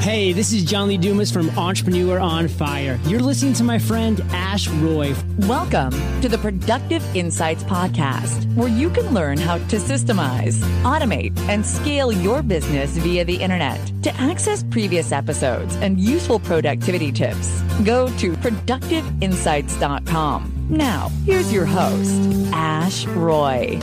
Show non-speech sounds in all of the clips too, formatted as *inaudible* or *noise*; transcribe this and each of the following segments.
Hey, this is John Lee Dumas from Entrepreneur on Fire. You're listening to my friend Ash Roy. Welcome to the Productive Insights Podcast, where you can learn how to systemize, automate, and scale your business via the internet. To access previous episodes and useful productivity tips, go to productiveinsights.com. Now, here's your host, Ash Roy.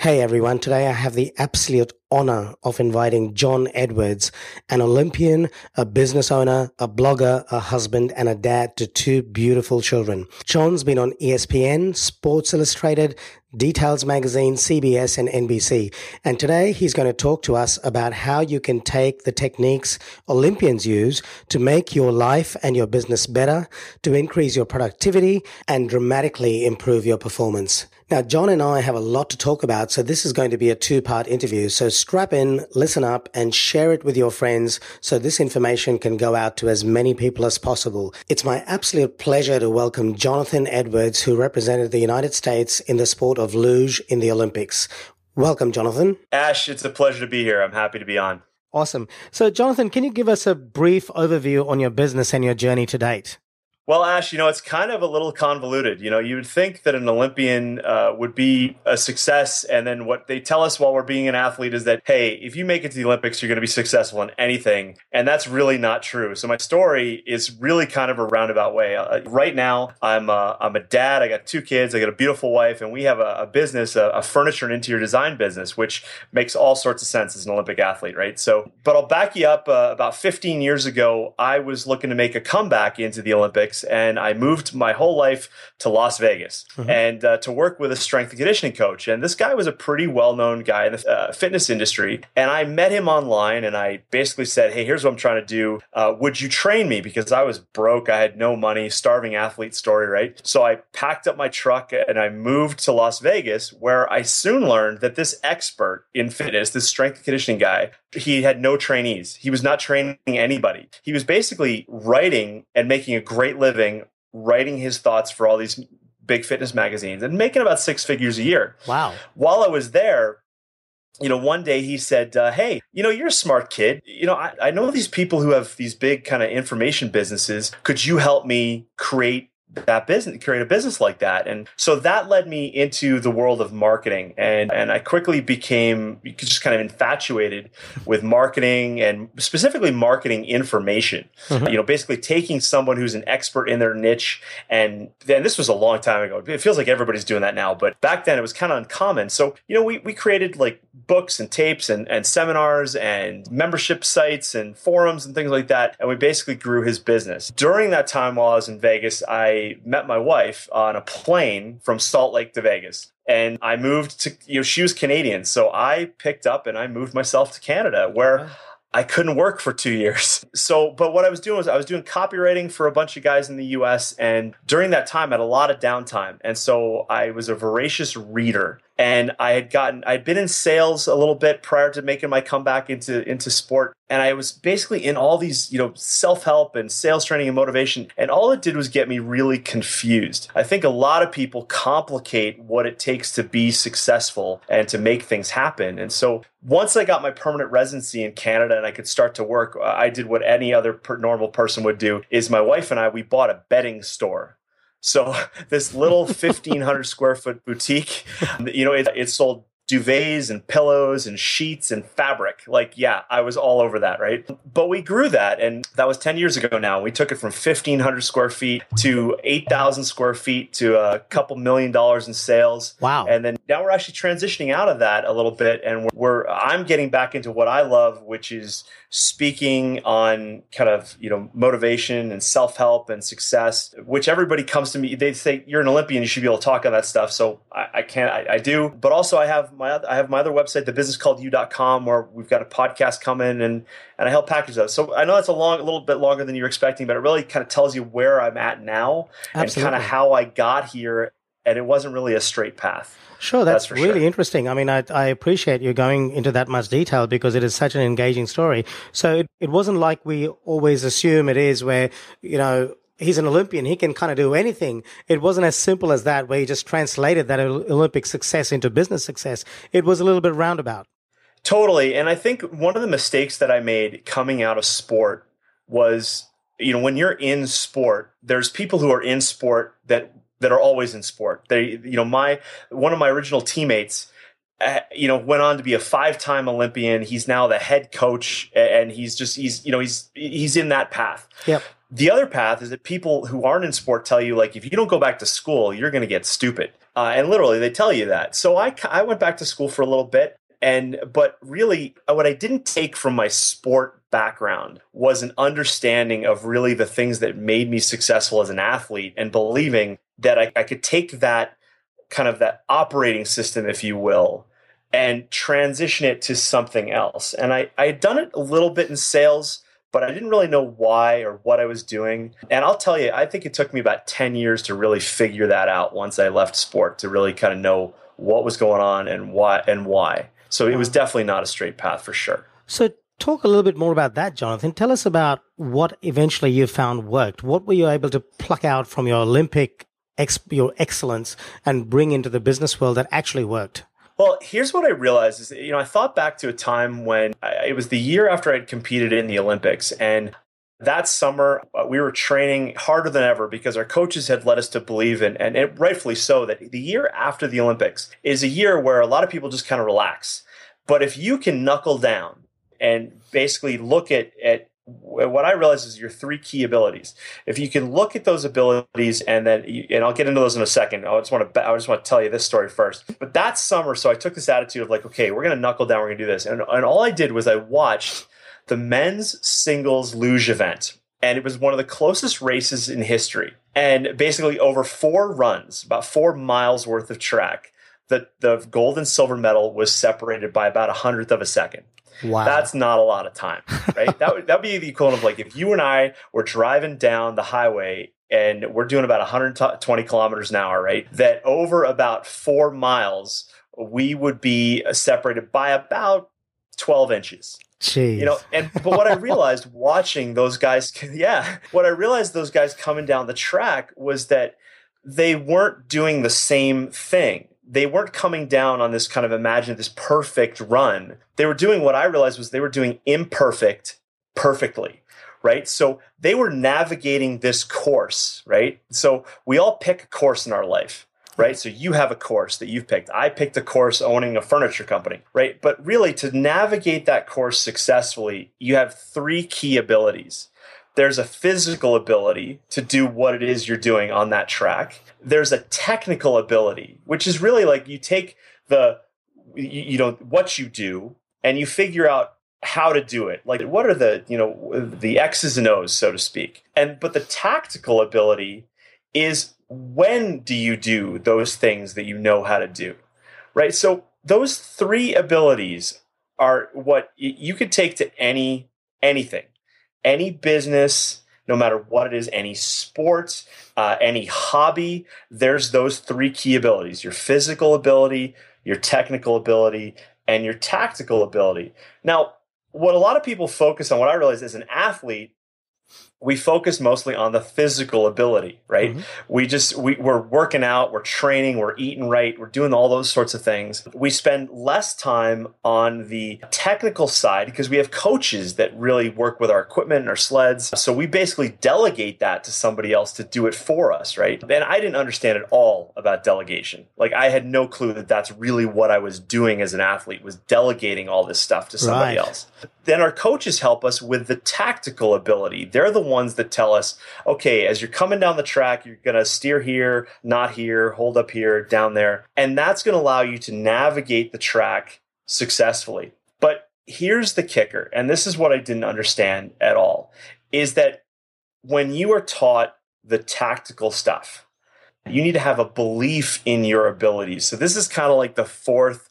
Hey everyone, today I have the absolute honor of inviting Jon Edwards, an Olympian, a business owner, a blogger, a husband, and a dad to two beautiful children. Jon's been on ESPN, Sports Illustrated, Details Magazine, CBS, and NBC. And today he's going to talk to us about how you can take the techniques Olympians use to make your life and your business better, to increase your productivity, and dramatically improve your performance. Now, Jon and I have a lot to talk about, so this is going to be a two part interview. So strap in, listen up, and share it with your friends so this information can go out to as many people as possible. It's my absolute pleasure to welcome Jonathan Edwards, who represented the United States in the sport of luge in the Olympics. Welcome, Jonathan. Ash, it's a pleasure to be here. I'm happy to be on. Awesome. So, Jonathan, can you give us a brief overview on your business and your journey to date? Well, Ash, you know, it's kind of a little convoluted. You know, you would think that an Olympian uh, would be a success. And then what they tell us while we're being an athlete is that, hey, if you make it to the Olympics, you're going to be successful in anything. And that's really not true. So my story is really kind of a roundabout way. Uh, right now, I'm a, I'm a dad. I got two kids. I got a beautiful wife. And we have a, a business, a, a furniture and interior design business, which makes all sorts of sense as an Olympic athlete, right? So, but I'll back you up. Uh, about 15 years ago, I was looking to make a comeback into the Olympics and I moved my whole life to Las Vegas mm-hmm. and uh, to work with a strength and conditioning coach. And this guy was a pretty well known guy in the uh, fitness industry. And I met him online and I basically said, Hey, here's what I'm trying to do. Uh, would you train me? Because I was broke, I had no money, starving athlete story, right? So I packed up my truck and I moved to Las Vegas, where I soon learned that this expert in fitness, this strength and conditioning guy, he had no trainees. He was not training anybody. He was basically writing and making a great living writing his thoughts for all these big fitness magazines and making about six figures a year. Wow. While I was there, you know, one day he said, uh, Hey, you know, you're a smart kid. You know, I, I know these people who have these big kind of information businesses. Could you help me create that business create a business like that. And so that led me into the world of marketing. And and I quickly became just kind of infatuated with marketing and specifically marketing information. Mm-hmm. you know basically taking someone who's an expert in their niche and then this was a long time ago. It feels like everybody's doing that now but back then it was kind of uncommon. So you know we we created like books and tapes and and seminars and membership sites and forums and things like that. And we basically grew his business. During that time while I was in Vegas I met my wife on a plane from Salt Lake to Vegas. And I moved to, you know, she was Canadian. So I picked up and I moved myself to Canada where I couldn't work for two years. *laughs* So, but what I was doing was I was doing copywriting for a bunch of guys in the US. And during that time, I had a lot of downtime. And so I was a voracious reader and I had gotten I'd been in sales a little bit prior to making my comeback into into sport and I was basically in all these you know self-help and sales training and motivation and all it did was get me really confused. I think a lot of people complicate what it takes to be successful and to make things happen. And so once I got my permanent residency in Canada and I could start to work, I did what any other normal person would do is my wife and I we bought a bedding store so *laughs* this little *laughs* 1500 square foot boutique, you know, it, it sold duvets and pillows and sheets and fabric. Like, yeah, I was all over that, right? But we grew that, and that was 10 years ago now. We took it from 1,500 square feet to 8,000 square feet to a couple million dollars in sales. Wow. And then now we're actually transitioning out of that a little bit, and we're, we're I'm getting back into what I love, which is speaking on kind of you know motivation and self-help and success which everybody comes to me they say you're an olympian you should be able to talk on that stuff. So i, I can't I, I, do. But also i have my other, i have my other website thebusinesscalledyou.com where we've got a podcast coming and and i help package those. So i know that's a long a little bit longer than you're expecting but it really kind of tells you where i'm at now Absolutely. and kind of how i got here and it wasn't really a straight path Sure, that's, that's really sure. interesting. I mean, I, I appreciate you going into that much detail because it is such an engaging story. So it, it wasn't like we always assume it is where, you know, he's an Olympian. He can kind of do anything. It wasn't as simple as that where he just translated that Olympic success into business success. It was a little bit roundabout. Totally. And I think one of the mistakes that I made coming out of sport was, you know, when you're in sport, there's people who are in sport that that are always in sport. They, you know, my one of my original teammates, uh, you know, went on to be a five-time Olympian. He's now the head coach, and he's just he's you know he's he's in that path. Yep. The other path is that people who aren't in sport tell you like if you don't go back to school, you're going to get stupid, uh, and literally they tell you that. So I I went back to school for a little bit, and but really what I didn't take from my sport background was an understanding of really the things that made me successful as an athlete, and believing that I, I could take that kind of that operating system, if you will, and transition it to something else. And I, I had done it a little bit in sales, but I didn't really know why or what I was doing. And I'll tell you, I think it took me about 10 years to really figure that out once I left sport to really kind of know what was going on and why and why. So it was definitely not a straight path for sure. So talk a little bit more about that, Jonathan. Tell us about what eventually you found worked. What were you able to pluck out from your Olympic ex- your excellence and bring into the business world that actually worked? Well, here's what I realized is, you know, I thought back to a time when I, it was the year after I'd competed in the Olympics. And that summer, uh, we were training harder than ever because our coaches had led us to believe in, and it, rightfully so, that the year after the Olympics is a year where a lot of people just kind of relax. But if you can knuckle down and basically look at, at what I realize is your three key abilities. If you can look at those abilities, and then, you, and I'll get into those in a second. I just want to, I just want to tell you this story first. But that summer, so I took this attitude of like, okay, we're going to knuckle down, we're going to do this, and and all I did was I watched the men's singles luge event, and it was one of the closest races in history, and basically over four runs, about four miles worth of track. The, the gold and silver medal was separated by about a hundredth of a second. Wow. That's not a lot of time, right? that would that would be the equivalent of like if you and I were driving down the highway and we're doing about 120 kilometers an hour, right? That over about four miles, we would be separated by about 12 inches. Jeez. You know, and but what I realized watching those guys, yeah, what I realized those guys coming down the track was that they weren't doing the same thing they weren't coming down on this kind of imagine this perfect run. They were doing what I realized was they were doing imperfect perfectly, right? So they were navigating this course, right? So we all pick a course in our life, right? So you have a course that you've picked. I picked a course owning a furniture company, right? But really to navigate that course successfully, you have three key abilities. There's a physical ability to do what it is you're doing on that track. There's a technical ability, which is really like you take the you, you know what you do and you figure out how to do it. Like what are the you know the x's and o's so to speak? And but the tactical ability is when do you do those things that you know how to do right? So those three abilities are what you could take to any anything any business no matter what it is, any sport, uh, any hobby, there's those three key abilities your physical ability, your technical ability, and your tactical ability. Now, what a lot of people focus on, what I realize as an athlete, we focus mostly on the physical ability, right? Mm-hmm. We just we, we're working out, we're training, we're eating right, we're doing all those sorts of things. We spend less time on the technical side because we have coaches that really work with our equipment and our sleds. So we basically delegate that to somebody else to do it for us, right? And I didn't understand at all about delegation. Like I had no clue that that's really what I was doing as an athlete was delegating all this stuff to somebody right. else. Then our coaches help us with the tactical ability. They're the ones that tell us, okay, as you're coming down the track, you're going to steer here, not here, hold up here, down there. And that's going to allow you to navigate the track successfully. But here's the kicker, and this is what I didn't understand at all, is that when you are taught the tactical stuff, you need to have a belief in your abilities. So this is kind of like the fourth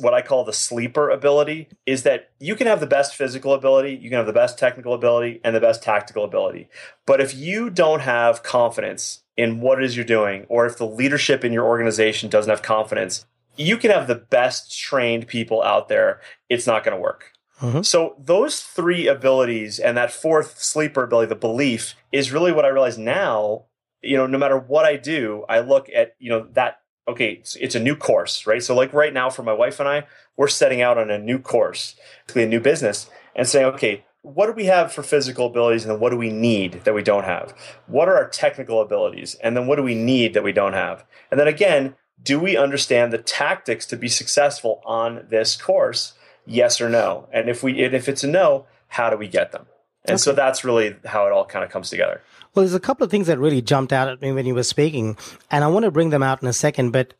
what I call the sleeper ability is that you can have the best physical ability, you can have the best technical ability, and the best tactical ability. But if you don't have confidence in what it is you're doing, or if the leadership in your organization doesn't have confidence, you can have the best trained people out there. It's not going to work. Mm-hmm. So those three abilities and that fourth sleeper ability, the belief, is really what I realize now. You know, no matter what I do, I look at you know that okay, it's, it's, a new course, right? So, like right now, for my wife and I, we're setting out on a new course, a new business, and saying, okay, what do we have for physical abilities, and then what do we need that we don't have? What are our technical abilities, and then what do we need that we don't have? And then again, do we understand the tactics to be successful on this course? Yes or no? And if we, and if it's a no, how do we get them? And okay. so that's really how it all kind of comes together. Well, there's a couple of things that really jumped out at me when you were speaking, and I want to bring them out in a second. But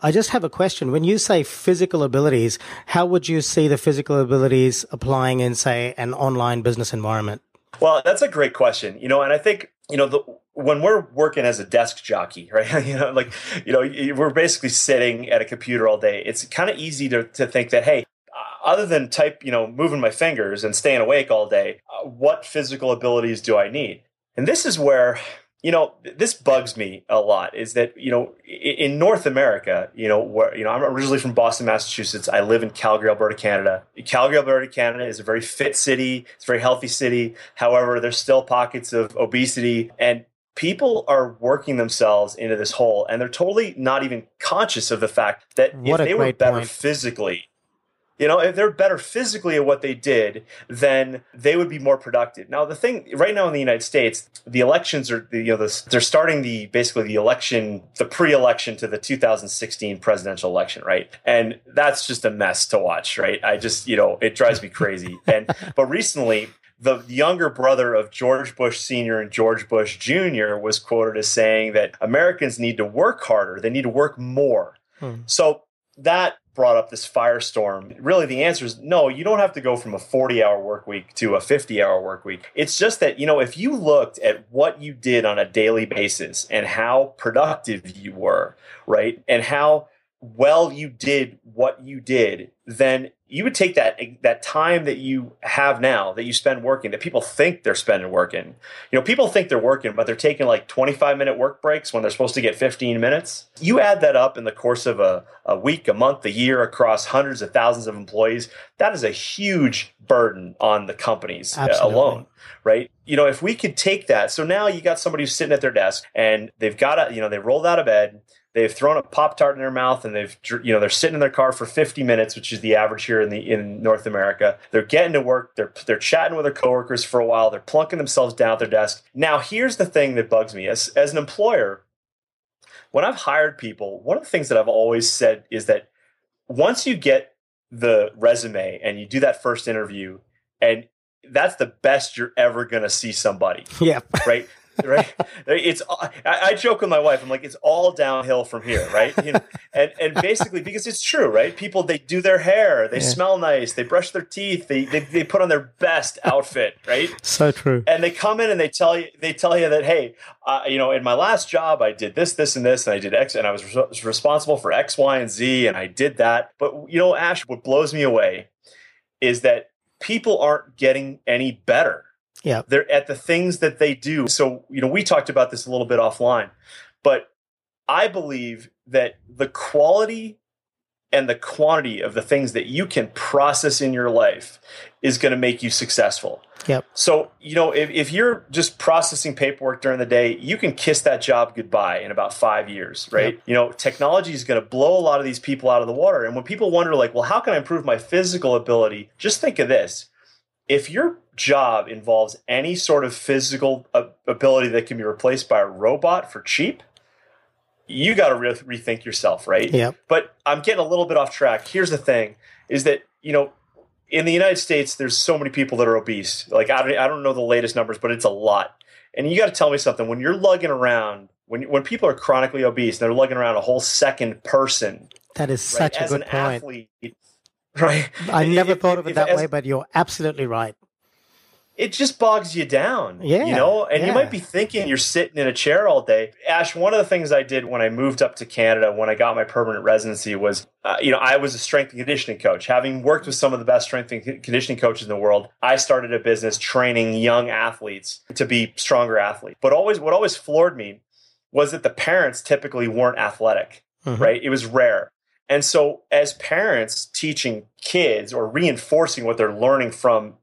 I just have a question. When you say physical abilities, how would you see the physical abilities applying in, say, an online business environment? Well, that's a great question. You know, and I think you know the when we're working as a desk jockey, right? *laughs* you know, like you know, we're basically sitting at a computer all day. It's kind of easy to to think that hey, other than type, you know, moving my fingers and staying awake all day, uh, what physical abilities do I need? And this is where, you know, this bugs me a lot is that, you know, in North America, you know, where, you know, I'm originally from Boston, Massachusetts. I live in Calgary, Alberta, Canada. Calgary, Alberta, Canada is a very fit city. It's a very healthy city. However, there's still pockets of obesity and people are working themselves into this hole and they're totally not even conscious of the fact that what if they were better point. physically you know, if they're better physically at what they did, then they would be more productive. Now, the thing right now in the United States, the elections are, you know, the, they're starting the basically the election, the pre-election to the 2016 presidential election, right? And that's just a mess to watch, right? I just, you know, it drives me crazy. *laughs* And but recently, the younger brother of George Bush Sr. and George Bush Jr. was quoted as saying that Americans need to work harder, they need to work more. Hmm. So that brought up this firestorm. Really, the answer is no, you don't have to go from a 40 hour work week to a 50 hour work week. It's just that, you know, if you looked at what you did on a daily basis and how productive you were, right, and how well you did what you did, then you would take that that time that you have now that you spend working that people think they're spending working. You know people think they're working but they're taking like 25 minute work breaks when they're supposed to get 15 minutes. You add that up in the course of a, a week a month a year across hundreds of thousands of employees that is a huge burden on the companies uh, Absolutely. alone right? You know if we could take that so now you got somebody who's sitting at their desk and they've got a you know they rolled out of bed they've thrown a pop tart in their mouth and they've you know they're sitting in their car for 50 minutes which is the average here in the in north america. They're getting to work they're they're chatting with their coworkers for a while they're plunking themselves down at their desk. Now here's the thing that bugs me. As as an employer when i've hired people one of the things that i've always said is that once you get the resume and you do that first interview and that's the best you're ever going to see somebody. *laughs* Yeah. Right right? It's I, I, joke with my wife. I'm like, it's all downhill from here, right? You know, and and basically because it's true, right? People they do their hair, they yeah. smell nice, they brush their teeth, they, they they put on their best outfit, right? So true. And they come in and they tell you they tell you that hey, uh, you know, in my last job I did this, this, and this, and I did X, and I was re- responsible for X, Y, and Z, and I did that. But you know, Ash, what blows me away is that people aren't getting any better yeah. They're at the things that they do. So, you know, we talked about this a little bit offline, but I believe that the quality and the quantity of the things that you can process in your life is going to make you successful. Yep. So, you know, if, if you're just processing paperwork during the day, you can kiss that job goodbye in about five years, right? Yep. You know, technology is going to blow a lot of these people out of the water. And when people wonder, like, well, how can I improve my physical ability? Just think of this if your job involves any sort of physical ability that can be replaced by a robot for cheap, you got to re- rethink yourself, right? Yeah. But I'm getting a little bit off track. Here's the thing: is that you know, in the United States, there's so many people that are obese. Like I don't, I don't know the latest numbers, but it's a lot. And you got to tell me something. When you're lugging around, when when people are chronically obese, they're lugging around a whole second person. That is such right? a good point. Athlete, *laughs* right? I never if, thought of it that as, way, but you're absolutely right. It just bogs you down, yeah. You know, and yeah. you might be thinking you're sitting in a chair all day. Ash, one of the things I did when I moved up to Canada, when I got my permanent residency, was, uh, you know, I was a strength and conditioning coach. Having worked with some of the best strength and conditioning coaches in the world, I started a business training young athletes to be stronger athletes. But always, what always floored me was that the parents typically weren't athletic, mm-hmm. right? It was rare. And so, as parents teaching kids or reinforcing what they're learning from,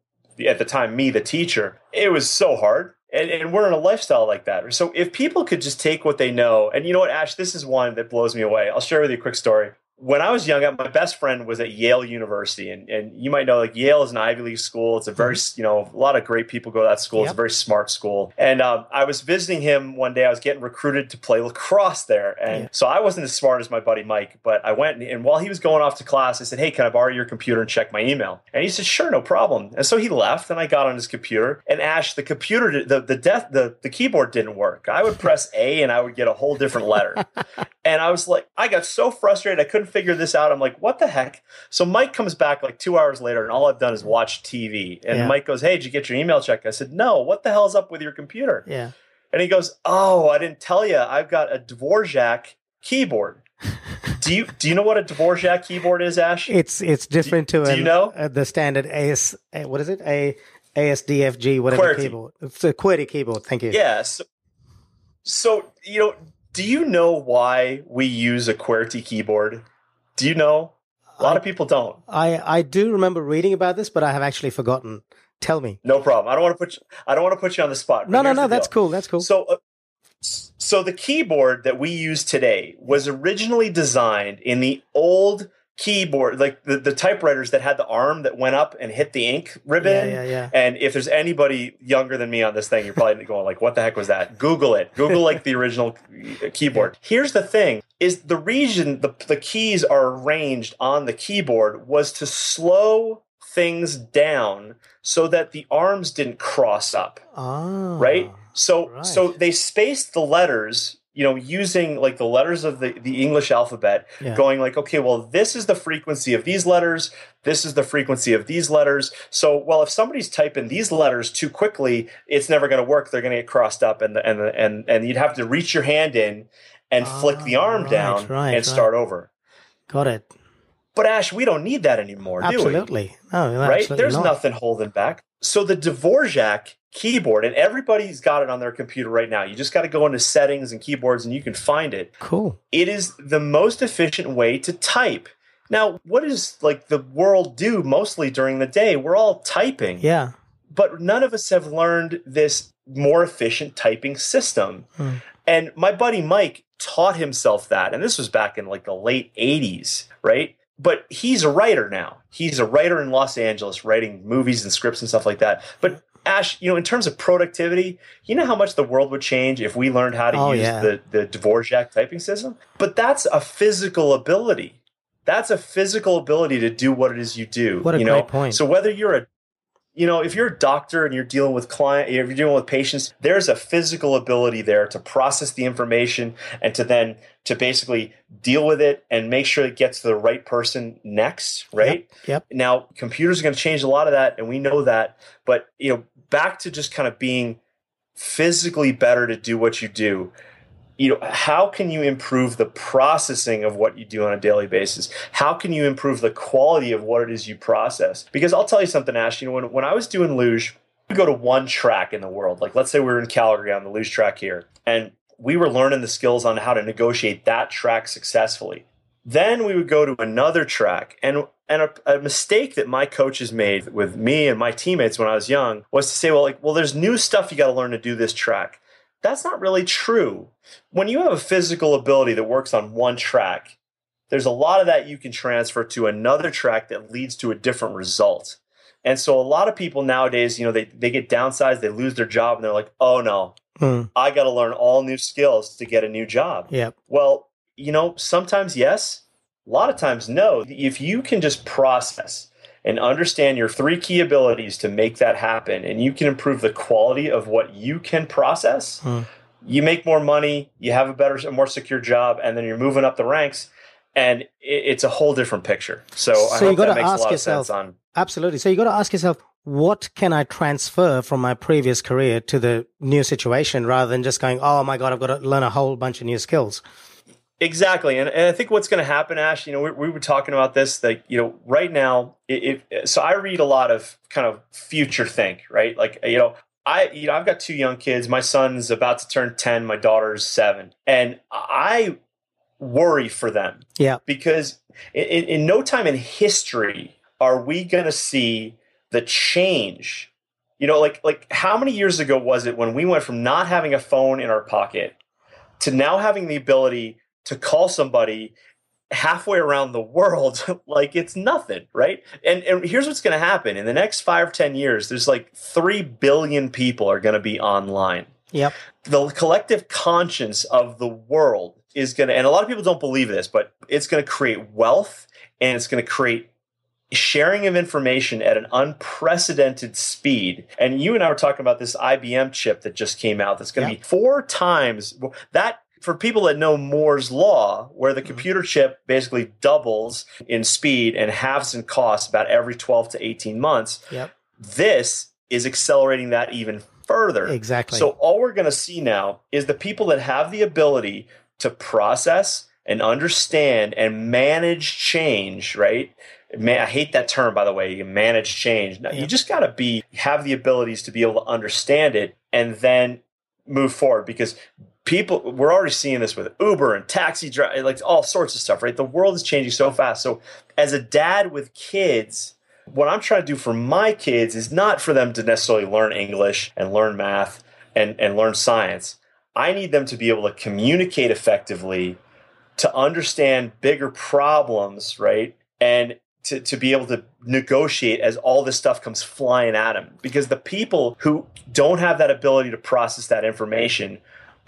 at the time, me, the teacher, it was so hard. And, and we're in a lifestyle like that. So if people could just take what they know, and you know what, Ash, this is one that blows me away. I'll share with you a quick story when I was young, my best friend was at Yale University, and, and you might know like Yale is an Ivy League school. It's a very mm-hmm. you know a lot of great people go to that school. Yep. It's a very smart school. And um, I was visiting him one day. I was getting recruited to play lacrosse there, and yeah. so I wasn't as smart as my buddy Mike, but I went and, and, while he was going off to class, I said, "Hey, can I borrow your computer and check my email?" And he said, "Sure, no problem." And so he left, and I got on his computer. And Ash, the computer, the the death, the the keyboard didn't work. I would press A, and I would get a whole different letter. *laughs* and I was like, I got so frustrated. I couldn't figure this out. I'm like, what the heck? So Mike comes back like two hours later, and all I've done is watch TV. And yeah. Mike goes, Hey, did you get your email check? I said, No. What the hell's up with your computer? Yeah. And he goes, Oh, I didn't tell you. I've got a Dvorak keyboard. *laughs* do you do you know what a Dvorak keyboard is, Ash? It's it's different do, to do an, you know uh, the standard AS. Uh, what is it? A ASDFG whatever QWERTY. keyboard. It's a QWERTY keyboard. Thank you. Yeah. So, so you know, do you know why we use a QWERTY keyboard? Do you know? A lot I, of people don't. I, I do remember reading about this, but I have actually forgotten. Tell me. No problem. I don't want to put you, I don't want to put you on the spot. No, no, no. That's cool. That's cool. So, uh, so the keyboard that we use today was originally designed in the old keyboard, like the, the typewriters that had the arm that went up and hit the ink ribbon. Yeah, yeah, yeah. And if there's anybody younger than me on this thing, you're probably going like, "What the heck was that?" Google it. Google like the original keyboard. Here's the thing: is the reason the the keys are arranged on the keyboard was to slow things down so that the arms didn't cross up. Ah, right. So right. so they spaced the letters you know, using like the letters of the, the English alphabet, yeah. going like, okay, well, this is the frequency of these letters, this is the frequency of these letters. So, well, if somebody's typing these letters too quickly, it's never going to work. They're going to get crossed up, and and and and you'd have to reach your hand in and flick the arm right, down right, and start over. Got it. But Ash, we don't need that anymore, absolutely. do we? No, right? There's not. nothing holding back. So the Dvorak keyboard, and everybody's got it on their computer right now. You just got to go into settings and keyboards and you can find it. Cool. It is the most efficient way to type. Now, what does like the world do mostly during the day? We're all typing. Yeah. But none of us have learned this more efficient typing system. Hmm. And my buddy Mike taught himself that. And this was back in like the late 80s, right? But he's a writer now. He's a writer in Los Angeles, writing movies and scripts and stuff like that. But Ash, you know, in terms of productivity, you know how much the world would change if we learned how to oh, use yeah. the, the Dvorak typing system? But that's a physical ability. That's a physical ability to do what it is you do. What a you great know? point. So whether you're a you know, if you're a doctor and you're dealing with client, if you're dealing with patients, there's a physical ability there to process the information and to then to basically deal with it and make sure it gets to the right person next, right? Yep. yep. Now, computers are going to change a lot of that, and we know that. But you know, back to just kind of being physically better to do what you do you know how can you improve the processing of what you do on a daily basis? How can you improve the quality of what it is you process? Because i'll tell you something ash you know when, when i was doing luge we go to one track in the world. Like let's say we were in calgary on the luge track here and we were learning the skills on how to negotiate that track successfully. Then we would go to another track and and a, a, mistake that my coaches made with me and my teammates when I was young was to say, well, like, well, there's new stuff you got to learn to do this track. That's not really true. When you have a physical ability that works on one track, there's a lot of that you can transfer to another track that leads to a different result. And so a lot of people nowadays, you know, they, they get downsized, they lose their job, and they're like, oh no, hmm. I got to learn all new skills to get a new job. Yeah. Well, you know, sometimes yes, a lot of times no. If you can just process and understand your three key abilities to make that happen and you can improve the quality of what you can process hmm. you make more money you have a better more secure job and then you're moving up the ranks and it's a whole different picture so, so i hope that makes a lot yourself, of sense on absolutely so you got to ask yourself what can I transfer from my previous career to the new situation rather than just going, oh my God, I've got to learn a whole bunch of new skills? Exactly, and, and I think what's going to happen, Ash. You know, we, we, were talking about this. Like, you know, right now, it, it, so I read a lot of kind of future think, right? Like, you know, I, you know, I've got two young kids. My son's about to turn ten. My daughter's seven, and I worry for them. Yeah, because in, in no time in history are we going to see the change You know, like like how many years ago was it when we went from not having a phone in our pocket to now having the ability to call somebody halfway around the world *laughs* like it's nothing right? And, and here's what's going to happen. In the next five ten years there's like 3 billion people are going to be online. Yep. The collective conscience of the world is going to and a lot of people don't believe this but it's going to create wealth and it's going to create sharing of information at an unprecedented speed. And you and I were talking about this IBM chip that just came out that's going to be four times that for people that know Moore's law, where the mm-hmm. computer chip basically doubles in speed and halves in cost about every 12 to 18 months, yep. this is accelerating that even further. Exactly. So all we're going to see now is the people that have the ability to process and understand and manage change, right? Man, I hate that term, by the way. You manage change. yeah. You just got to be have the abilities to be able to understand it and then move forward because people we're already seeing this with Uber and taxi drive, like all sorts of stuff. Right, the world is changing so fast. So, as a dad with kids, what I'm trying to do for my kids is not for them to necessarily learn English and learn math and and learn science. I need them to be able to communicate effectively, to understand bigger problems, right, and to, to be able to negotiate as all this stuff comes flying at them. Because the people who don't have that ability to process that information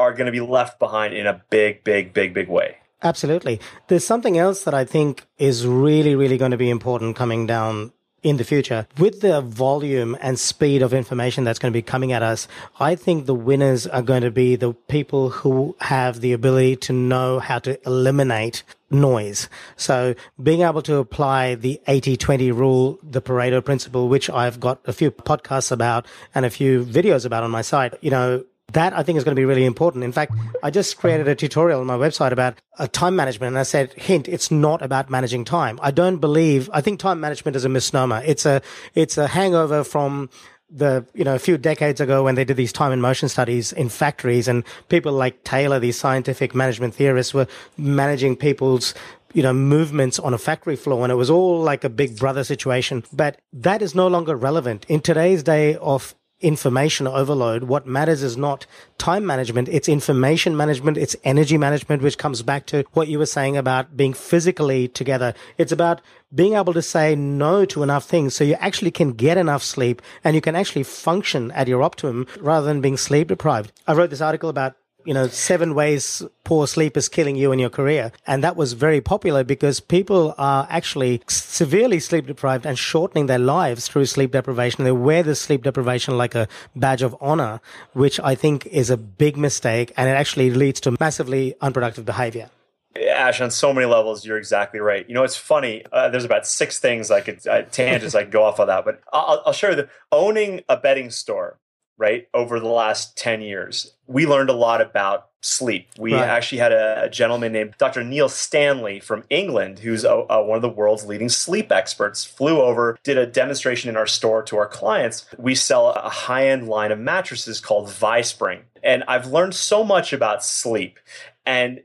are going to be left behind in a big, big, big, big way. Absolutely. There's something else that I think is really, really going to be important coming down in the future. With the volume and speed of information that's going to be coming at us, I think the winners are going to be the people who have the ability to know how to eliminate noise. So being able to apply the 80-20 rule, the Pareto principle, which I've got a few podcasts about and a few videos about on my site, you know, that I think is going to be really important. In fact, I just created a tutorial on my website about uh, time management and I said, hint, it's not about managing time. I don't believe, I think time management is a misnomer. It's a, it's a hangover from the, you know, a few decades ago when they did these time and motion studies in factories and people like Taylor, these scientific management theorists were managing people's you know, movements on a factory floor and it was all like a big brother situation. But that is no longer relevant in today's day of information overload. What matters is not time management. It's information management. It's energy management, which comes back to what you were saying about being physically together. It's about being able to say no to enough things so you actually can get enough sleep and you can actually function at your optimum rather than being sleep deprived. I wrote this article about you know, seven ways poor sleep is killing you in your career. And that was very popular because people are actually severely sleep deprived and shortening their lives through sleep deprivation. They wear the sleep deprivation like a badge of honor, which I think is a big mistake. And it actually leads to massively unproductive behavior. Ash, on so many levels, you're exactly right. You know, it's funny. Uh, there's about six things I could uh, tangents I could go off on that, but I'll, I'll you the owning a bedding store right over the last 10 years. We learned a lot about sleep. We right. actually had a, a, gentleman named dr neil stanley from england who's a, a, one of the world's leading sleep experts flew over did a demonstration in our store to our clients. We sell a high-end line of mattresses called vispring. And i've learned so much about sleep. And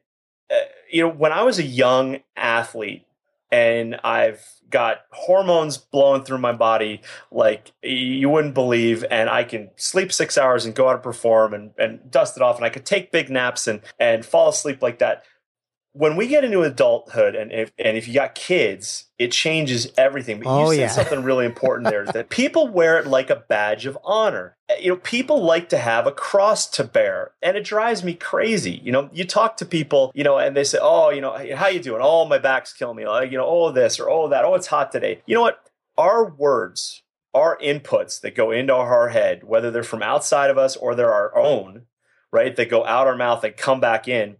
uh, you know when i was a young athlete and i've got hormones blowing through my body like you wouldn't believe and i can sleep six hours and go out and perform and, and dust it off and i could take big naps and, and fall asleep like that when we get into adulthood and if, and if you got kids, it changes everything. But oh, you said yeah. something really important there is that people wear it like a badge of honor. Uh, you know, people like to have a cross to bear, and it drives me crazy. You know, you talk to people, you know, and they say, "Oh, you know, how you doing? Oh, my back's killing me. Like, you know, oh this or oh that. Oh, it's hot today." You know what? Our words, our inputs that go into our head, whether they're from outside of us or they're our own, right? That go out our mouth and come back in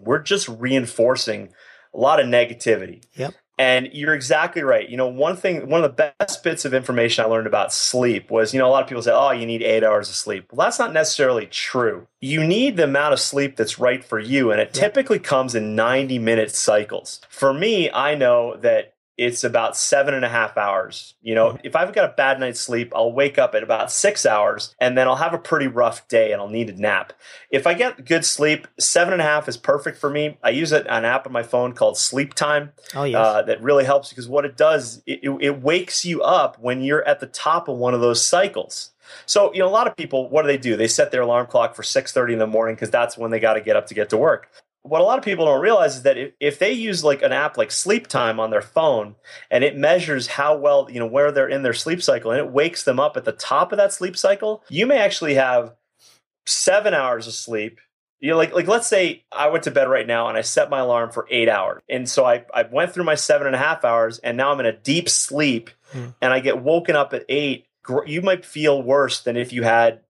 we're just reinforcing a lot of negativity. Yep. And you're exactly right. You know, one thing, one of the best bits of information I learned about sleep was, you know, a lot of people say, oh, you need eight hours of sleep. Well, that's not necessarily true. You need the amount of sleep that's right for you. And it yep. typically comes in 90 minute cycles. For me, I know that it's about seven and a half hours. You know, mm-hmm. if I've got a bad night's sleep, I'll wake up at about six hours and then I'll have a pretty rough day and I'll need a nap. If I get good sleep, seven and a half is perfect for me. I use an app on my phone called Sleep Time. Oh, yes. Uh, that really helps because what it does, it, it wakes you up when you're at the top of one of those cycles. So, you know, a lot of people, what do they do? They set their alarm clock for 6:30 in the morning because that's when they got to get up to get to work. What a lot of people don't realize is that if, if they use like an app like Sleep Time on their phone and it measures how well, you know, where they're in their sleep cycle and it wakes them up at the top of that sleep cycle, you may actually have seven hours of sleep you know, like like let's say I went to bed right now and I set my alarm for eight hours, and so I I went through my seven and a half hours, and now I'm in a deep sleep, mm. and I get woken up at eight. You might feel worse than if you had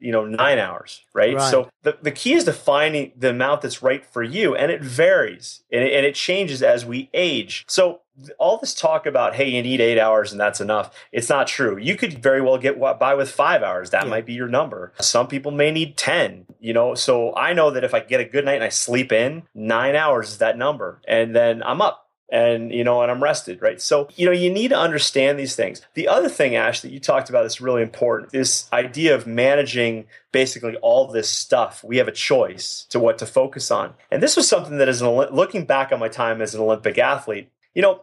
you know nine hours right? right, so the, the key is to finding the amount that's right for you and it varies and it, and it changes as we age. So all this talk about hey you need eight hours and that's enough it's not true. You could very well get by with five hours. That yeah. might be your number. Some people may need 10 you know? So i know that if i get a good night and i sleep in nine hours is that number and then i'm up and you know and i'm rested right? So you know you need to understand these things. The other thing ash that you talked about is really important this idea of managing basically all this stuff. We have a choice to what to focus on. And this was something that is looking back on my time as an olympic athlete you know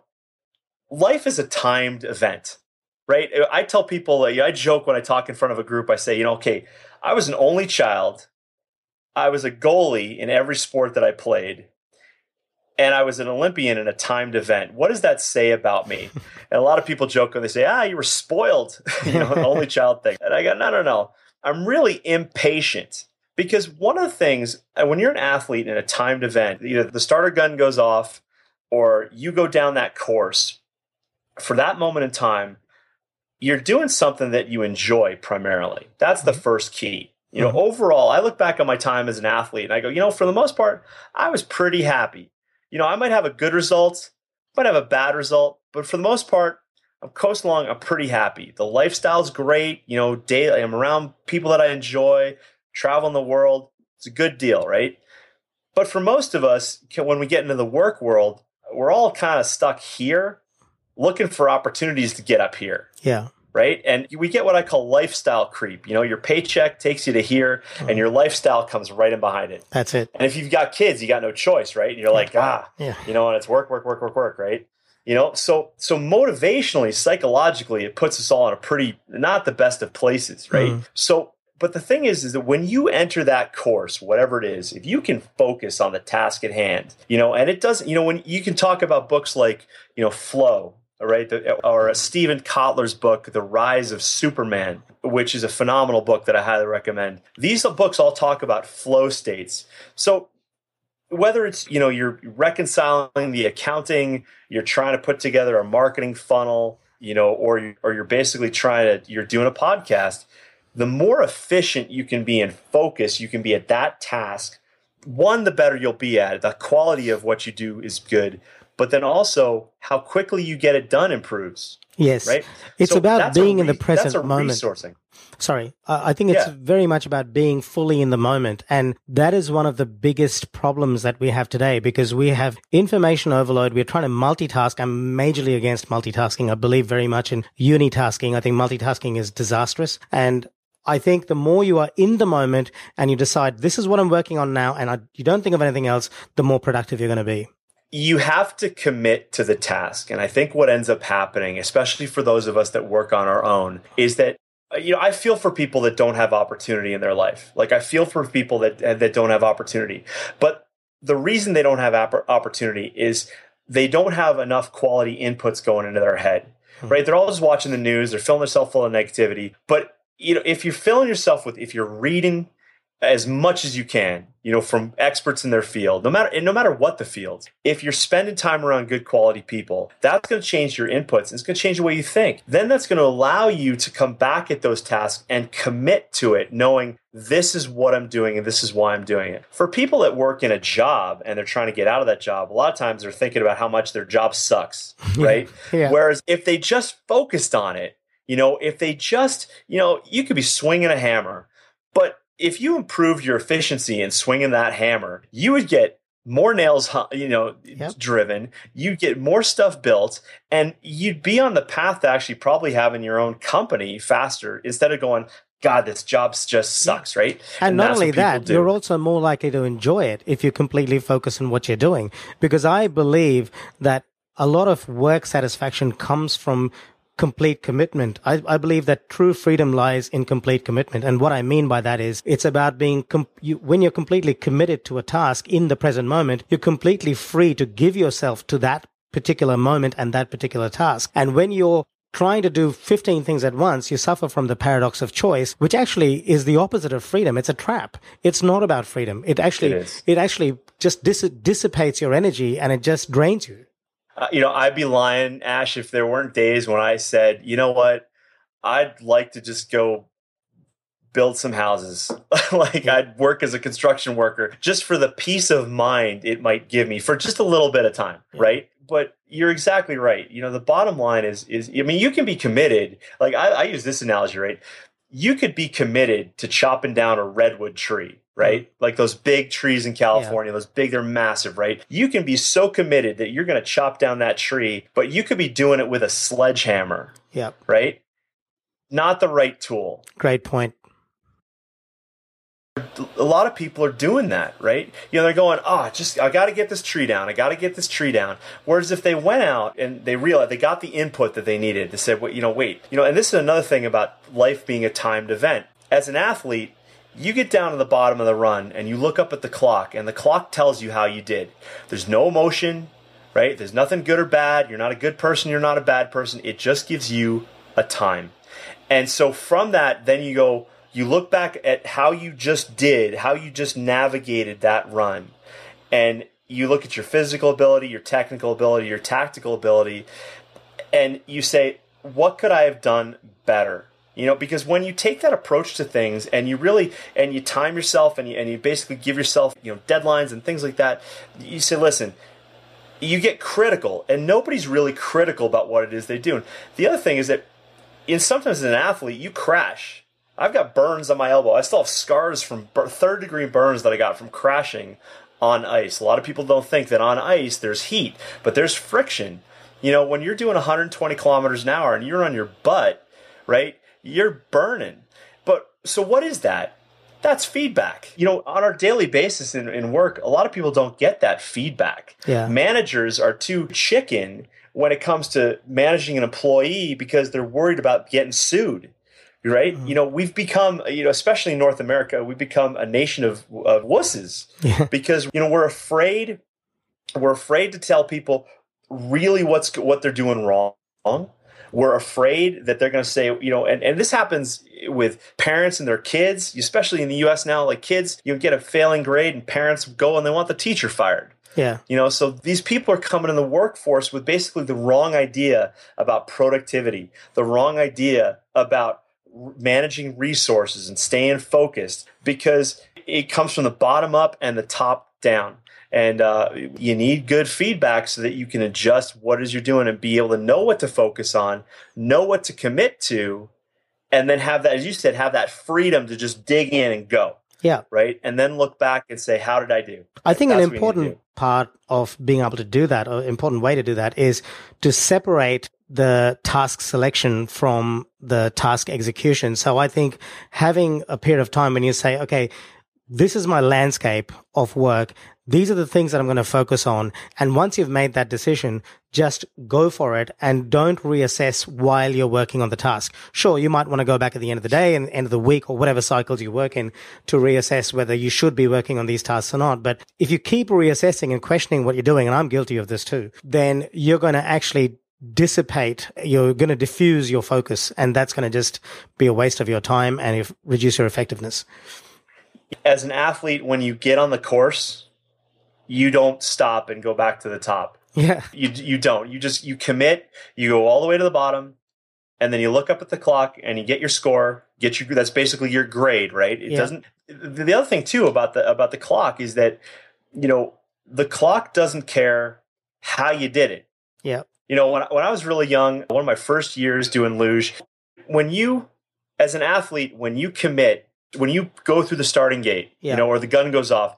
life is a timed event right? I tell people uh, i joke when i talk in front of a group i say you know okay i was an only child. I was a goalie in every sport that i played and I was an Olympian in a timed event. What does that say about me? *laughs* And a lot of people joke when they say, ah, you were spoiled, *laughs* you know, the only child thing. And I go, no, no, no. I'm really impatient because one of the things, when you're an athlete in a timed event, either the starter gun goes off or you go down that course, for that moment in time, you're doing something that you enjoy primarily. That's the mm-hmm. first key. You know, mm-hmm. overall, I look back on my time as an athlete and I go, you know, for the most part, I was pretty happy you know, I might have a good result, might have a bad result, but for the most part, I'm coasting along. I'm pretty happy. The lifestyle's great. You know, daily, I'm around people that I enjoy, traveling the world. It's a good deal, right? But for most of us, when we get into the work world, we're all kind of stuck here looking for opportunities to get up here. Yeah right? And we get what I call lifestyle creep. You know, your paycheck takes you to here mm. and your lifestyle comes right in behind it. That's it. And if you've got kids, you got no choice, right? And you're like, ah, yeah. you know, and it's work, work, work, work, work, right? You know, so so motivationally, psychologically, it puts us all in a pretty not the best of places, right? Mm. So but the thing is is that when you enter that course whatever it is if you can focus on the task at hand you know and it doesn't you know when you can talk about books like you know flow right? Or Steven Kotler's book, The Rise of Superman, which is a phenomenal book that I highly recommend. These books all talk about flow states. So whether it's you know you're reconciling the accounting, you're trying to put together a marketing funnel, you know, or or you're basically trying to you're doing a podcast. The more efficient you can be and focus you can be at that task, one the better you'll be at it. The quality of what you do is good but then also how quickly you get it done improves. Yes, right. It's so about being re- in the present moment. Resourcing. Sorry, I think it's yeah. very much about being fully in the moment, and that is one of the biggest problems that we have today because we have information overload. We're trying to multitask. I'm majorly against multitasking. I believe very much in unitasking. I think multitasking is disastrous, and I think the more you are in the moment and you decide this is what I'm working on now, and I, you don't think of anything else, the more productive you're going to be you have to commit to the task. And I think what ends up happening, especially for those of us that work on our own, is that uh, you know, I feel for people that don't have opportunity in their life. Like I feel for people that that don't have opportunity. But the reason they don't have opportunity is they don't have enough quality inputs going into their head. Hmm. Right? They're all just watching the news, they're filling themselves full of negativity. But you know, if you're filling yourself with if you're reading as much as you can, you know, from experts in their field, no matter and no matter what the field. If you're spending time around good quality people, that's going to change your inputs. It's going to change the way you think. Then that's going to allow you to come back at those tasks and commit to it, knowing this is what I'm doing and this is why I'm doing it. For people that work in a job and they're trying to get out of that job, a lot of times they're thinking about how much their job sucks, *laughs* right? yeah. Whereas if they just focused on it, you know, if they just, you know, you could be swinging a hammer, but if you improved your efficiency in swinging that hammer, you would get more nails, you know, yep. driven. You'd get more stuff built, and you'd be on the path to actually probably having your own company faster instead of going. God, this job just sucks, right? And, and not only that, you're also more likely to enjoy it if you completely focus on what you're doing. Because I believe that a lot of work satisfaction comes from complete commitment. I, I, believe that true freedom lies in complete commitment. And what I mean by that is it's about being, com- you, when you're completely committed to a task in the present moment, you're completely free to give yourself to that particular moment and that particular task. And when you're trying to do 15 things at once, you suffer from the paradox of choice, which actually is the opposite of freedom. It's a trap. It's not about freedom. It actually, it, it actually just dis- dissipates your energy and it just drains you. Uh, you know, I'd be lying, Ash, if there weren't days when I said, you know what, I'd like to just go build some houses. *laughs* like I'd work as a construction worker just for the peace of mind it might give me for just a little bit of time, right? But you're exactly right. You know, the bottom line is is I mean, you can be committed. Like I, I use this analogy, right? You could be committed to chopping down a redwood tree right? Like those big trees in California, yeah. those big, they're massive, right? You can be so committed that you're going to chop down that tree, but you could be doing it with a sledgehammer. Yep. Right? Not the right tool. Great point. A lot of people are doing that, right? You know, they're going, oh, just, I got to get this tree down. I got to get this tree down. Whereas if they went out and they realized they got the input that they needed, they said, well, you know, wait, you know, and this is another thing about life being a timed event. As an athlete, you get down to the bottom of the run and you look up at the clock and the clock tells you how you did. There's no emotion, right? There's nothing good or bad. You're not a good person, you're not a bad person. It just gives you a time. And so from that, then you go, you look back at how you just did, how you just navigated that run. And you look at your physical ability, your technical ability, your tactical ability, and you say, what could I have done better? You know, because when you take that approach to things and you really and you time yourself and you and you basically give yourself, you know, deadlines and things like that, you say, listen, you get critical and nobody's really critical about what it is they do. And the other thing is that in sometimes as an athlete, you crash. I've got burns on my elbow. I still have scars from third degree burns that I got from crashing on ice. A lot of people don't think that on ice there's heat, but there's friction. You know, when you're doing 120 kilometers an hour and you're on your butt, right? You're burning. But so what is that? That's feedback. You know, on our daily basis in, in work, a lot of people don't get that feedback. Yeah. Managers are too chicken when it comes to managing an employee because they're worried about getting sued right? Mm-hmm. You know, we've become, you know, especially in North America, we've become a nation of, of wusses yeah. *laughs* because, you know, we're afraid, we're afraid to tell people really what's, what they're doing wrong. We're afraid that they're going to say, you know, and, and this happens with parents and their kids, especially in the US now. Like kids, you get a failing grade and parents go and they want the teacher fired. Yeah. You know, so these people are coming in the workforce with basically the wrong idea about productivity, the wrong idea about managing resources and staying focused because it comes from the bottom up and the top down and uh, you need good feedback so that you can adjust what is you're doing and be able to know what to focus on know what to commit to and then have that as you said have that freedom to just dig in and go. Yeah. Right? And then look back and say how did i do? I think That's an important part of being able to do that or important way to do that is to separate the task selection from the task execution. So i think having a period of time when you say okay this is my landscape of work. These are the things that I'm going to focus on. And once you've made that decision, just go for it and don't reassess while you're working on the task. Sure, you might want to go back at the end of the day and end of the week or whatever cycles you work in to reassess whether you should be working on these tasks or not. But if you keep reassessing and questioning what you're doing, and I'm guilty of this too, then you're going to actually dissipate, you're going to diffuse your focus and that's going to just be a waste of your time and reduce your effectiveness as an athlete, when you get on the course, you don't stop and go back to the top. Yeah. You you don't. You just you commit, you go all the way to the bottom, and then you look up at the clock and you get your score, get your that's basically your grade, right? It yeah. doesn't the other thing too about the about the clock is that you know, the clock doesn't care how you did it. Yeah. You know, when when I was really young, one of my first years doing luge, when you as an athlete, when you commit, when you go through the starting gate, yeah. you know, or the gun goes off,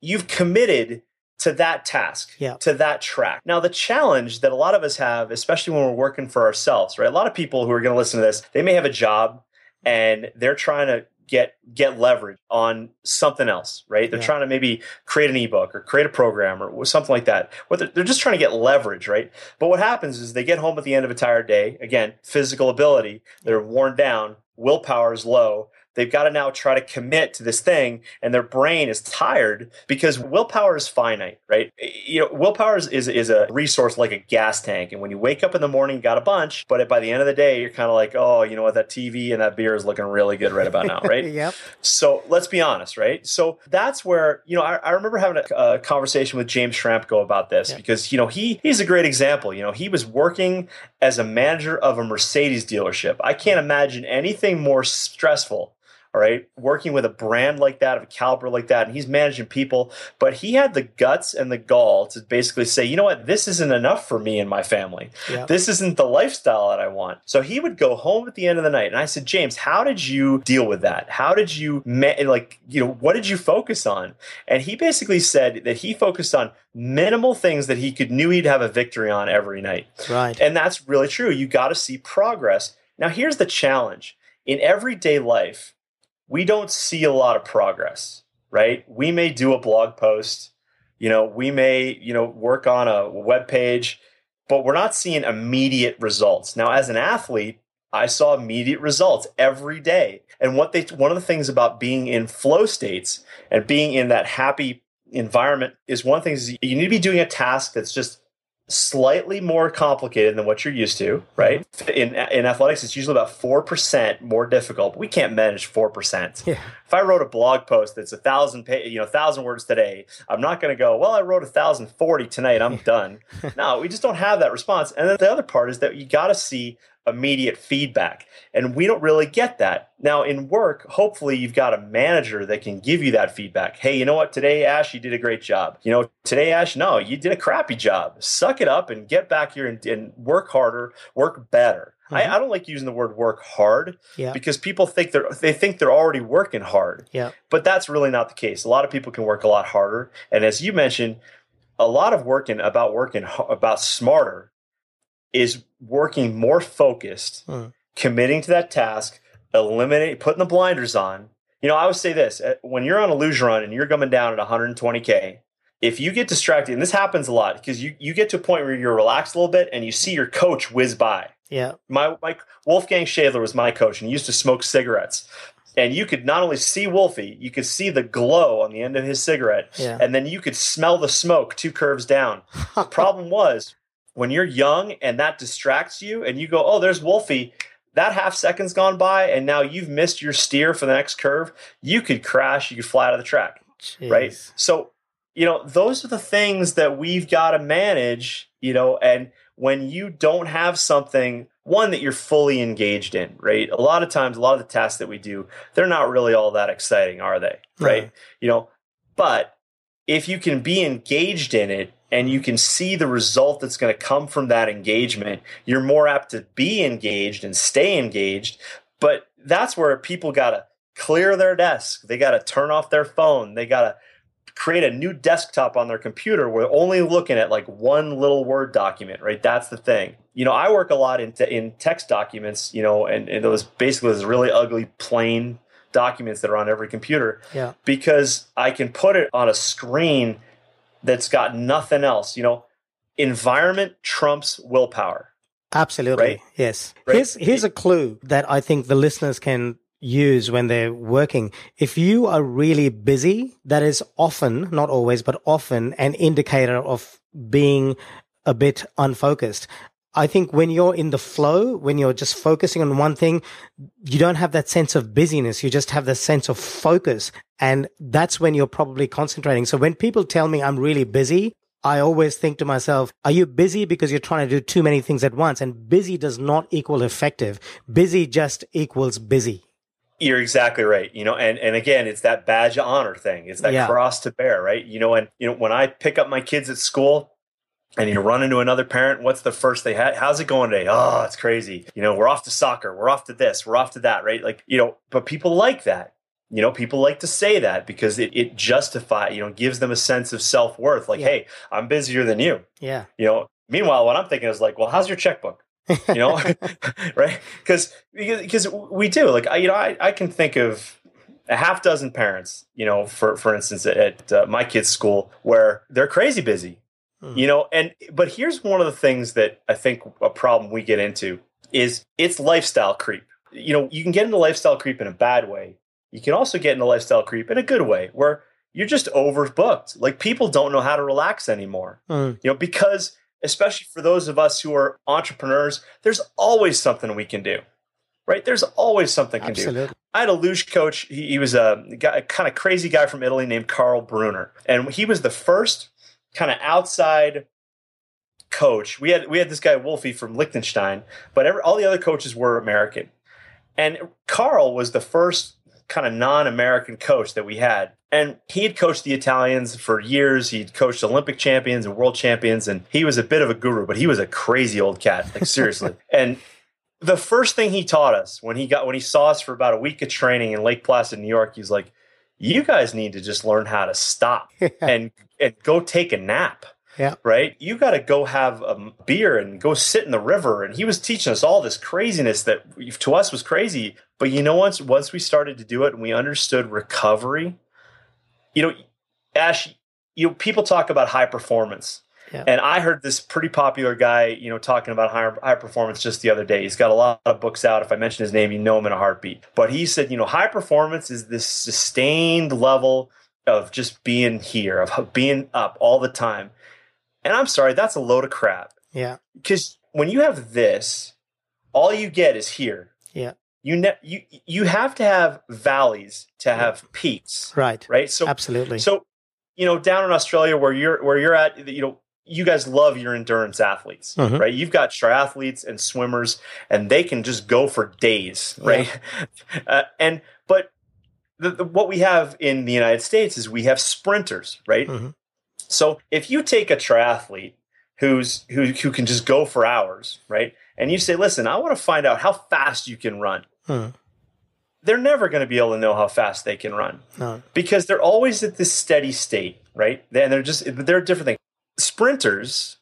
you've committed to that task, yeah. to that track. Now, the challenge that a lot of us have, especially when we're working for ourselves, right? A lot of people who are going to listen to this, they may have a job and they're trying to get get leverage on something else, right? They're Yeah. trying to maybe create an ebook or create a program or something like that. What they're, they're just trying to get leverage, right? But what happens is they get home at the end of a tired day. Again, physical ability, they're worn down, willpower is low. They've got to now try to commit to this thing, and their brain is tired because willpower is finite, right? You know, willpower is, is, is a resource like a gas tank. And when you wake up in the morning, you got a bunch, but by the end of the day, you're kind of like, oh, you know what, that TV and that beer is looking really good right about now, right? *laughs* yep. So let's be honest, right? So that's where you know I, I remember having a, a conversation with James Schramko about this Yeah. because you know he he's a great example. You know he was working as a manager of a Mercedes dealership. I can't imagine anything more stressful. All right, working with a brand like that, of a caliber like that, and he's managing people, but he had the guts and the gall to basically say, you know what, this isn't enough for me and my family Yeah. this isn't the lifestyle that I want. So he would go home at the end of the night, and I said, James, how did you deal with that? How did you ma- like you know what did you focus on? And he basically said that he focused on minimal things that he could knew he'd have a victory on every night, Right. and that's really true. You got to see progress. Now here's the challenge in everyday life. We don't see a lot of progress, right? We may do a blog post, you know, we may, you know, work on a web page, but we're not seeing immediate results. Now, as an athlete, I saw immediate results every day. And what they one of the things about being in flow states and being in that happy environment is one thing is you need to be doing a task that's just slightly more complicated than what you're used to, right? Mm-hmm. In in athletics, it's usually about four percent more difficult. But we can't manage four percent. Yeah. If I wrote a blog post that's a thousand, pa- you know, thousand words today, I'm not going to go. Well, I wrote a thousand forty tonight. I'm done. *laughs* no, we just don't have that response. And then the other part is that you got to see immediate feedback, and we don't really get that now in work. Hopefully, you've got a manager that can give you that feedback. Hey, you know what? Today, Ash, you did a great job. You know, today, Ash, no, you did a crappy job. Suck it up and get back here and, and work harder, work better. I, mm-hmm. I don't like using the word work hard Yeah. because people think they're they think they're already working hard Yeah. but that's really not the case. A lot of people can work a lot harder, and as you mentioned, a lot of working about working about smarter is working more focused, Hmm. committing to that task, eliminate putting the blinders on. You know, I would say this: uh, when you're on a luge run and you're coming down at 120k, if you get distracted, and this happens a lot because you you get to a point where you're relaxed a little bit and you see your coach whiz by Yeah. my, my Wolfgang Schadler was my coach, and he used to smoke cigarettes. And you could not only see Wolfie, you could see the glow on the end of his cigarette, Yeah. and then you could smell the smoke two curves down. *laughs* the problem was when you're young and that distracts you, and you go, "Oh, there's Wolfie." That half second's gone by, and now you've missed your steer for the next curve. You could crash. You could fly out of the track right? So, you know, those are the things that we've got to manage, you know, and when you don't have something, one that you're fully engaged in, right? A lot of times, a lot of the tasks that we do, they're not really all that exciting, are they? Right? No. You know, but if you can be engaged in it and you can see the result that's going to come from that engagement, you're more apt to be engaged and stay engaged. But that's where people got to clear their desk. They got to turn off their phone. They got to create a new desktop on their computer where they're only looking at like one little Word document, right? That's the thing. You know, I work a lot in, te- in text documents, you know, and, and those basically those really ugly, plain documents that are on every computer Yeah. because I can put it on a screen that's got nothing else. You know, environment trumps willpower. Absolutely. Right? Yes. Right. Here's here's a clue that I think the listeners can use when they're working. If you are really busy, that is often, not always, but often an indicator of being a bit unfocused. I think when you're in the flow, when you're just focusing on one thing, you don't have that sense of busyness. You just have the sense of focus. And that's when you're probably concentrating. So when people tell me I'm really busy, I always think to myself, are you busy because you're trying to do too many things at once? And busy does not equal effective. Busy just equals busy. You're exactly right. You know, and and again, it's that badge of honor thing. It's that Yeah. cross to bear, right? You know, and you know when I pick up my kids at school. And you run into another parent. What's the first they had? How's it going today? Oh, it's crazy. You know, we're off to soccer. We're off to this. We're off to that. Right? Like you know, but people like that. You know, people like to say that because it, it justify. You know, gives them a sense of self worth. Like, Yeah. hey, I'm busier than you. Yeah. You know. Meanwhile, what I'm thinking is like, well, how's your checkbook? you know *laughs* *laughs* right because because we do like I, you know I, I can think of a half dozen parents, you know, for for instance, at uh, my kids' school, where they're crazy busy, mm. you know. And but here's one of the things that I think a problem we get into is it's lifestyle creep. You know, you can get into lifestyle creep in a bad way. You can also get into lifestyle creep in a good way, where you're just overbooked. Like people don't know how to relax anymore. Mm. You know, because especially for those of us who are entrepreneurs, there's always something we can do right? There's always something can Absolutely. do. I had a luge coach. He, he was a, guy, a kind of crazy guy from Italy named Carl Brunner, and he was the first kind of outside coach. We had we had this guy Wolfie from Liechtenstein, but every, all the other coaches were American, and Carl was the first kind of non-American coach that we had. And he had coached the Italians for years. He'd coached Olympic champions and world champions, and he was a bit of a guru, but he was a crazy old cat, like seriously. *laughs* and the first thing he taught us when he got when he saw us for about a week of training in Lake Placid, New York, he's like, "You guys need to just learn how to stop *laughs* and and go take a nap." Yeah. Right? You got to go have a beer and go sit in the river. And he was teaching us all this craziness that to us was crazy. But you know, once once we started to do it and we understood recovery, you know, Ash, you know, people talk about high performance. Yeah. And I heard this pretty popular guy, you know, talking about high, high performance just the other day. He's got a lot of books out. If I mention his name, you know him in a heartbeat. But he said, you know, high performance is this sustained level of just being here, of being up all the time. And I'm sorry, that's a load of crap. Yeah. Because when you have this, all you get is here. Yeah. You ne- you you have to have valleys to have peaks. Right. Right. So absolutely. So you know, down in Australia where you're where you're at, you know, you guys love your endurance athletes, mm-hmm. right? You've got triathletes and swimmers, and they can just go for days, right? Yeah. *laughs* Uh, and but the, the, what we have in the United States is we have sprinters, right? Mm-hmm. So if you take a triathlete who's who who can just go for hours, right? And you say, "Listen, I want to find out how fast you can run." Mm. They're never going to be able to know how fast they can run no. because they're always at this steady state, right? And they're just they're different things sprinters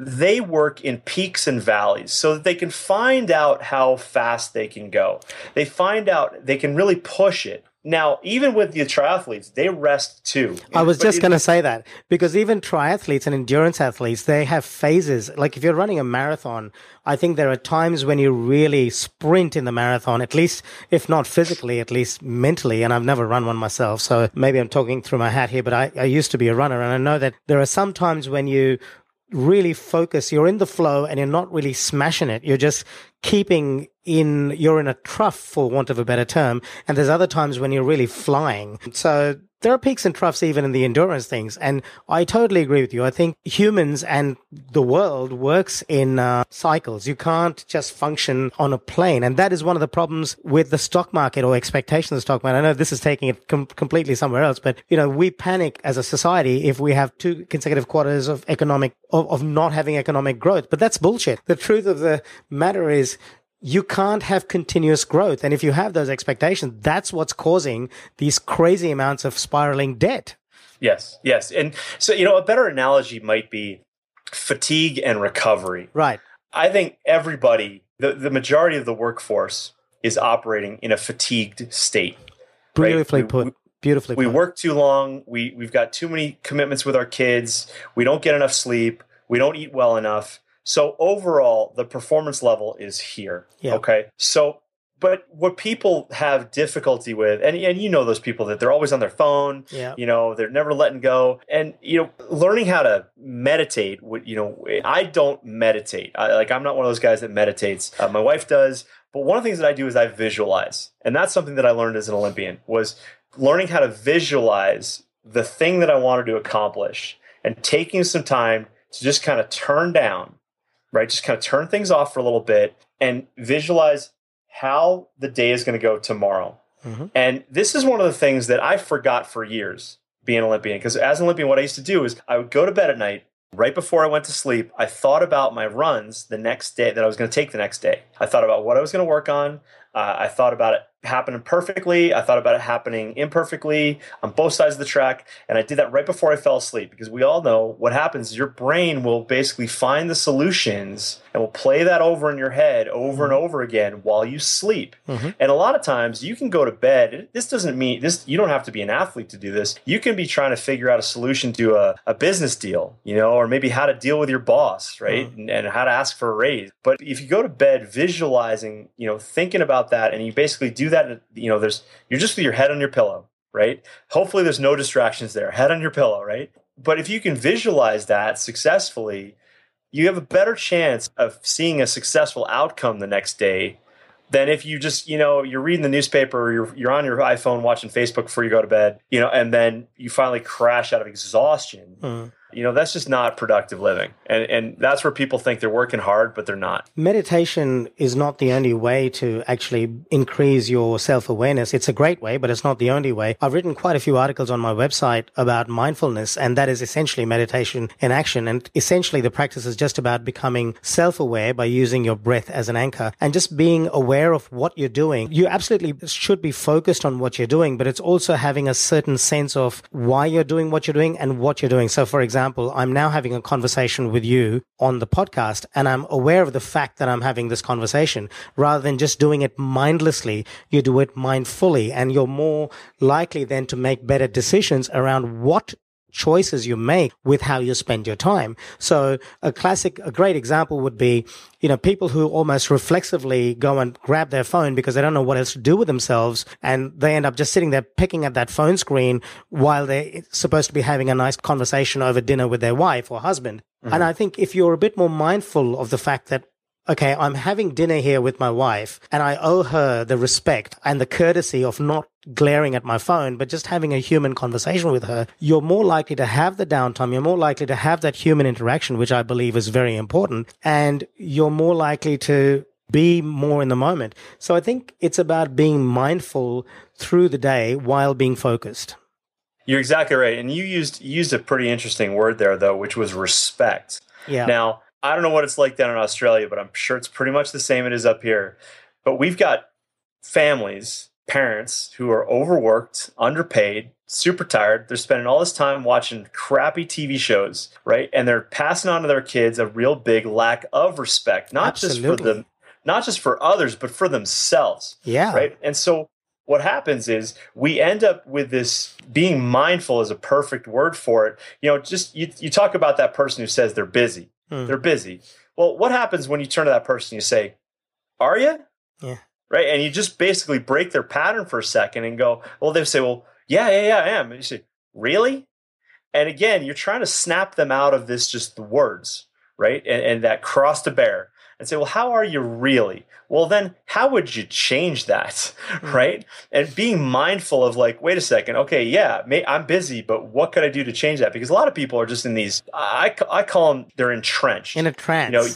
they work in peaks and valleys so that they can find out how fast they can go. They find out they can really push it. Now, even with the triathletes, they rest too. I was but just going to say that because even triathletes and endurance athletes, they have phases. Like if you're running a marathon, I think there are times when you really sprint in the marathon, at least if not physically, at least mentally. And I've never run one myself. So maybe I'm talking through my hat here, but I, I used to be a runner and I know that there are some times when you really focus. You're in the flow and you're not really smashing it. You're just keeping in, you're in a trough for want of a better term. And there's other times when you're really flying. So there are peaks and troughs even in the endurance things. And I totally agree with you. I think humans and the world works in uh, cycles. You can't just function on a plane. And that is one of the problems with the stock market or expectations of the stock market. I know this is taking it com- completely somewhere else, but you know, we panic as a society if we have two consecutive quarters of economic, of, of not having economic growth. But that's bullshit. The truth of the matter is you can't have continuous growth. And if you have those expectations, that's what's causing these crazy amounts of spiraling debt. Yes, yes. And so, you know, a better analogy might be fatigue and recovery. Right. I think everybody, the, the majority of the workforce is operating in a fatigued state. Beautifully right? put. We, Beautifully we put. work too long. We, we've got too many commitments with our kids. We don't get enough sleep. We don't eat well enough so overall, the performance level is here. Yeah. Okay. So, but what people have difficulty with, and, and you know those people that they're always on their phone, yeah. you know, they're never letting go. And, you know, learning how to meditate, you know, I don't meditate. I, like, I'm not one of those guys that meditates. Uh, my wife does. But one of the things that I do is I visualize. And that's something that I learned as an Olympian was learning how to visualize the thing that I wanted to accomplish and taking some time to just kind of turn down right? Just kind of turn things off for a little bit and visualize how the day is going to go tomorrow. Mm-hmm. And this is one of the things that I forgot for years being an Olympian. Because as an Olympian, what I used to do is I would go to bed at night. Right before I went to sleep, I thought about my runs the next day that I was going to take the next day. I thought about what I was going to work on. Uh, I thought about it happening perfectly. I thought about it happening imperfectly on both sides of the track. And I did that right before I fell asleep because we all know what happens your brain will basically find the solutions and will play that over in your head over mm-hmm. and over again while you sleep. Mm-hmm. And a lot of times you can go to bed. This doesn't mean this, you don't have to be an athlete to do this. You can be trying to figure out a solution to a, a business deal, you know, or maybe how to deal with your boss, right? Mm-hmm. And, and how to ask for a raise. But if you go to bed visualizing, you know, thinking about that and you basically do that, you know, there's, you're just with your head on your pillow, right? Hopefully there's no distractions there, head on your pillow, right? But if you can visualize that successfully, you have a better chance of seeing a successful outcome the next day than if you just, you know, you're reading the newspaper or you're, you're on your iPhone watching Facebook before you go to bed, you know, and then you finally crash out of exhaustion. Mm you know that's just not productive living. And and that's where people think they're working hard but they're not. Meditation is not the only way to actually increase your self-awareness. It's a great way but it's not the only way. I've written quite a few articles on my website about mindfulness and that is essentially meditation in action. And essentially the practice is just about becoming self-aware by using your breath as an anchor and just being aware of what you're doing. You absolutely should be focused on what you're doing but it's also having a certain sense of why you're doing what you're doing and what you're doing. So for example example, I'm now having a conversation with you on the podcast and I'm aware of the fact that I'm having this conversation rather than just doing it mindlessly. You do it mindfully and you're more likely then to make better decisions around what choices you make with how you spend your time. So a classic, a great example would be, you know, people who almost reflexively go and grab their phone because they don't know what else to do with themselves. And they end up just sitting there picking at that phone screen while they're supposed to be having a nice conversation over dinner with their wife or husband. Mm-hmm. And I think if you're a bit more mindful of the fact that okay, I'm having dinner here with my wife and I owe her the respect and the courtesy of not glaring at my phone, but just having a human conversation with her, you're more likely to have the downtime. You're more likely to have that human interaction, which I believe is very important. And you're more likely to be more in the moment. So I think it's about being mindful through the day while being focused. You're exactly right. And you used used a pretty interesting word there though, which was respect. Yeah. Now, I don't know what it's like down in Australia, but I'm sure it's pretty much the same it is up here. But we've got families, parents who are overworked, underpaid, super tired. They're spending all this time watching crappy TV shows, right? And they're passing on to their kids a real big lack of respect, not Absolutely. just for them, not just for others, but for themselves. Yeah. Right. And so what happens is we end up with this being mindful is a perfect word for it. You know, just you, you talk about that person who says they're busy Hmm. They're busy. Well, what happens when you turn to that person and you say, Are you? Yeah. Right. And you just basically break their pattern for a second and go, Well, they say, Well, yeah, yeah, yeah, I am. And you say, Really? And again, you're trying to snap them out of this just the words, right? And, and that cross to bear and say, well, how are you really? Well, then how would you change that? Mm-hmm. Right. And being mindful of like, wait a second. Okay. Yeah, may, I'm busy, but what could I do to change that? Because a lot of people are just in these, I, I call them, they're entrenched. In a trance. You know,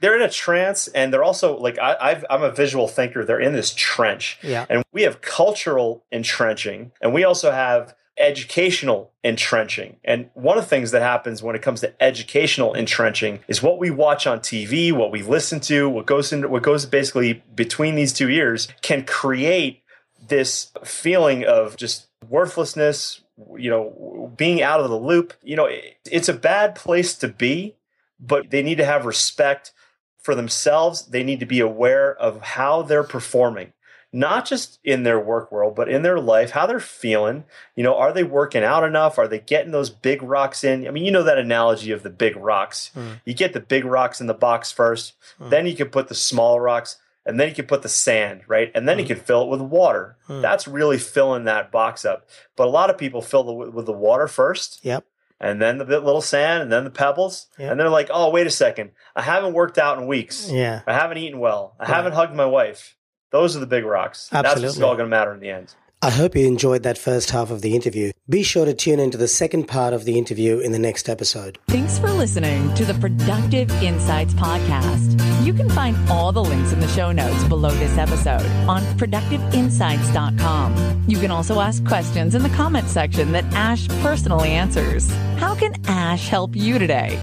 they're in a trance and they're also like I, am a visual thinker they're in this trench yeah. and we have cultural entrenching and we also have educational entrenching. And one of the things that happens when it comes to educational entrenching is what we watch on TV, what we listen to, what goes into what goes basically between these two ears can create this feeling of just worthlessness, you know, being out of the loop. You know, it's a bad place to be, but they need to have respect for themselves. They need to be aware of how they're performing not just in their work world, but in their life, how they're feeling. You know, are they working out enough? Are they getting those big rocks in? I mean, you know that analogy of the big rocks. Mm. You get the big rocks in the box first, mm. then you can put the small rocks, and then you can put the sand, right? And then mm. you can fill it with water. Hmm. That's really filling that box up. But a lot of people fill the with the water first. Yep. And then the little sand, and then the pebbles, yep. and they're like, "Oh, wait a second! I haven't worked out in weeks. Yeah, I haven't eaten well. I haven't hugged my wife. Those are the big rocks. Absolutely. That's what's all going to matter in the end. I hope you enjoyed that first half of the interview. Be sure to tune into the second part of the interview in the next episode. Thanks for listening to the Productive Insights Podcast. You can find all the links in the show notes below this episode on productiveinsights.com. You can also ask questions in the comment section that Ash personally answers. How can Ash help you today?